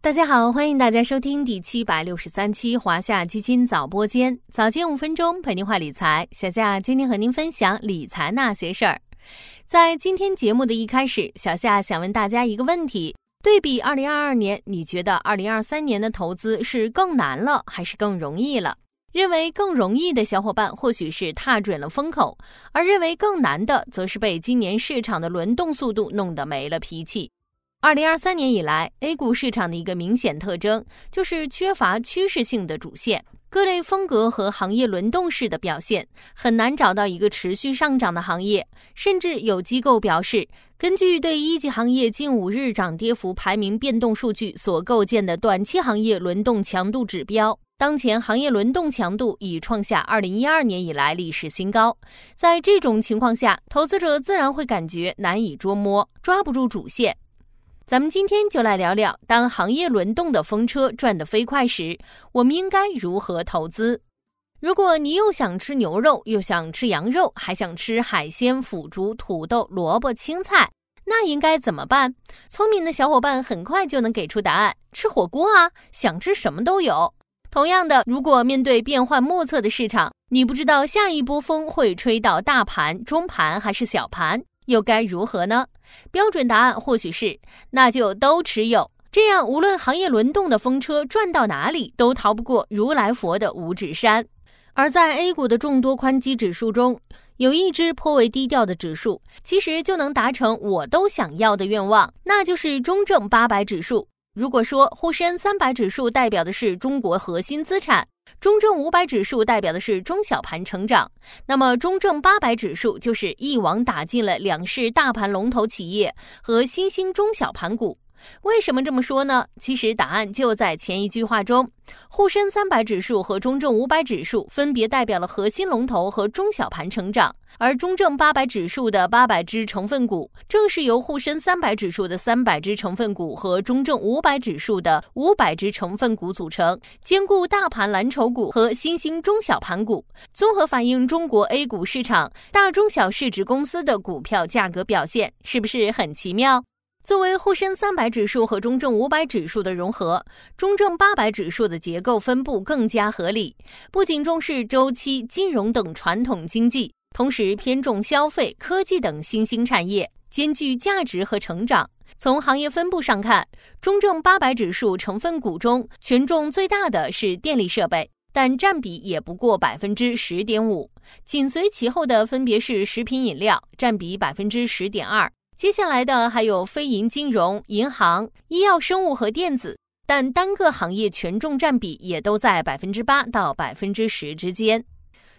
大家好，欢迎大家收听第七百六十三期华夏基金早播间，早间五分钟陪您话理财。小夏今天和您分享理财那些事儿。在今天节目的一开始，小夏想问大家一个问题：对比二零二二年，你觉得二零二三年的投资是更难了，还是更容易了？认为更容易的小伙伴，或许是踏准了风口；而认为更难的，则是被今年市场的轮动速度弄得没了脾气。二零二三年以来，A 股市场的一个明显特征就是缺乏趋势性的主线，各类风格和行业轮动式的表现，很难找到一个持续上涨的行业。甚至有机构表示，根据对一级行业近五日涨跌幅排名变动数据所构建的短期行业轮动强度指标，当前行业轮动强度已创下二零一二年以来历史新高。在这种情况下，投资者自然会感觉难以捉摸，抓不住主线。咱们今天就来聊聊，当行业轮动的风车转得飞快时，我们应该如何投资？如果你又想吃牛肉，又想吃羊肉，还想吃海鲜、腐竹、土豆、萝卜、青菜，那应该怎么办？聪明的小伙伴很快就能给出答案：吃火锅啊！想吃什么都有。同样的，如果面对变幻莫测的市场，你不知道下一波风会吹到大盘、中盘还是小盘。又该如何呢？标准答案或许是，那就都持有。这样，无论行业轮动的风车转到哪里，都逃不过如来佛的五指山。而在 A 股的众多宽基指数中，有一只颇为低调的指数，其实就能达成我都想要的愿望，那就是中证八百指数。如果说沪深三百指数代表的是中国核心资产，中证五百指数代表的是中小盘成长，那么中证八百指数就是一网打尽了两市大盘龙头企业和新兴中小盘股。为什么这么说呢？其实答案就在前一句话中。沪深三百指数和中证五百指数分别代表了核心龙头和中小盘成长，而中证八百指数的八百只成分股，正是由沪深三百指数的三百只成分股和中证五百指数的五百只成分股组成，兼顾大盘蓝筹股和新兴中小盘股，综合反映中国 A 股市场大中小市值公司的股票价格表现，是不是很奇妙？作为沪深三百指数和中证五百指数的融合，中证八百指数的结构分布更加合理，不仅重视周期、金融等传统经济，同时偏重消费、科技等新兴产业，兼具价值和成长。从行业分布上看，中证八百指数成分股中权重最大的是电力设备，但占比也不过百分之十点五，紧随其后的分别是食品饮料，占比百分之十点二。接下来的还有非银金融、银行、医药、生物和电子，但单个行业权重占比也都在百分之八到百分之十之间。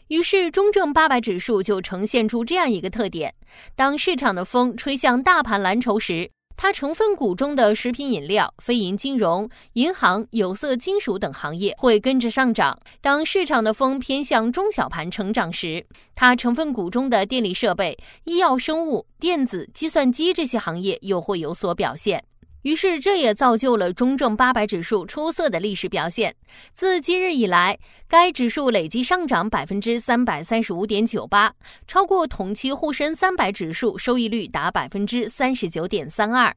于是，中证八百指数就呈现出这样一个特点：当市场的风吹向大盘蓝筹时。它成分股中的食品饮料、非银金融、银行、有色金属等行业会跟着上涨。当市场的风偏向中小盘成长时，它成分股中的电力设备、医药生物、电子、计算机这些行业又会有所表现。于是，这也造就了中证八百指数出色的历史表现。自今日以来，该指数累计上涨百分之三百三十五点九八，超过同期沪深三百指数，收益率达百分之三十九点三二。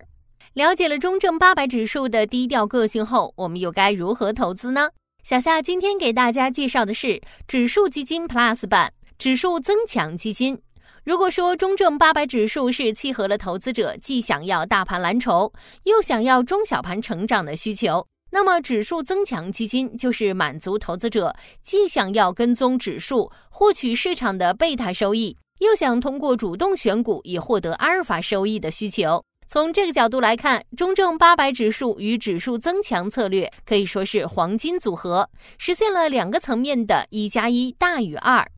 了解了中证八百指数的低调个性后，我们又该如何投资呢？小夏今天给大家介绍的是指数基金 Plus 版指数增强基金。如果说中证八百指数是契合了投资者既想要大盘蓝筹，又想要中小盘成长的需求，那么指数增强基金就是满足投资者既想要跟踪指数获取市场的贝塔收益，又想通过主动选股以获得阿尔法收益的需求。从这个角度来看，中证八百指数与指数增强策略可以说是黄金组合，实现了两个层面的一加一大于二。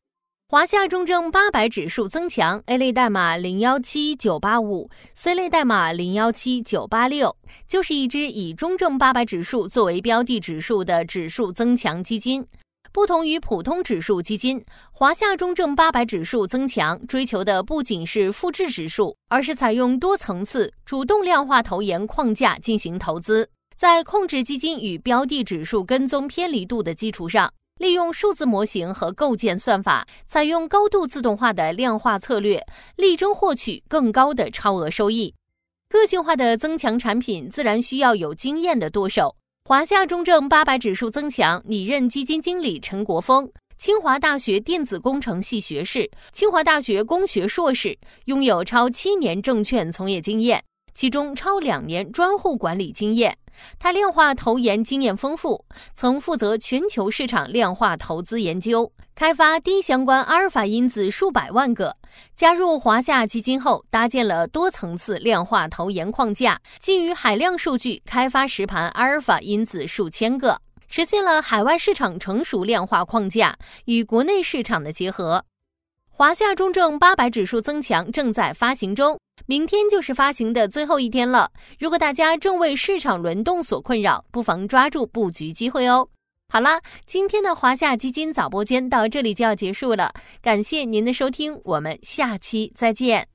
华夏中证八百指数增强，A 类代码零幺七九八五，C 类代码零幺七九八六，就是一支以中证八百指数作为标的指数的指数增强基金。不同于普通指数基金，华夏中证八百指数增强追求的不仅是复制指数，而是采用多层次、主动量化投研框架进行投资，在控制基金与标的指数跟踪偏离度的基础上。利用数字模型和构建算法，采用高度自动化的量化策略，力争获取更高的超额收益。个性化的增强产品自然需要有经验的舵手。华夏中证八百指数增强拟任基金经理陈国峰，清华大学电子工程系学士，清华大学工学硕士，拥有超七年证券从业经验，其中超两年专户管理经验。他量化投研经验丰富，曾负责全球市场量化投资研究，开发低相关阿尔法因子数百万个。加入华夏基金后，搭建了多层次量化投研框架，基于海量数据开发实盘阿尔法因子数千个，实现了海外市场成熟量化框架与国内市场的结合。华夏中证八百指数增强正在发行中。明天就是发行的最后一天了。如果大家正为市场轮动所困扰，不妨抓住布局机会哦。好啦，今天的华夏基金早播间到这里就要结束了，感谢您的收听，我们下期再见。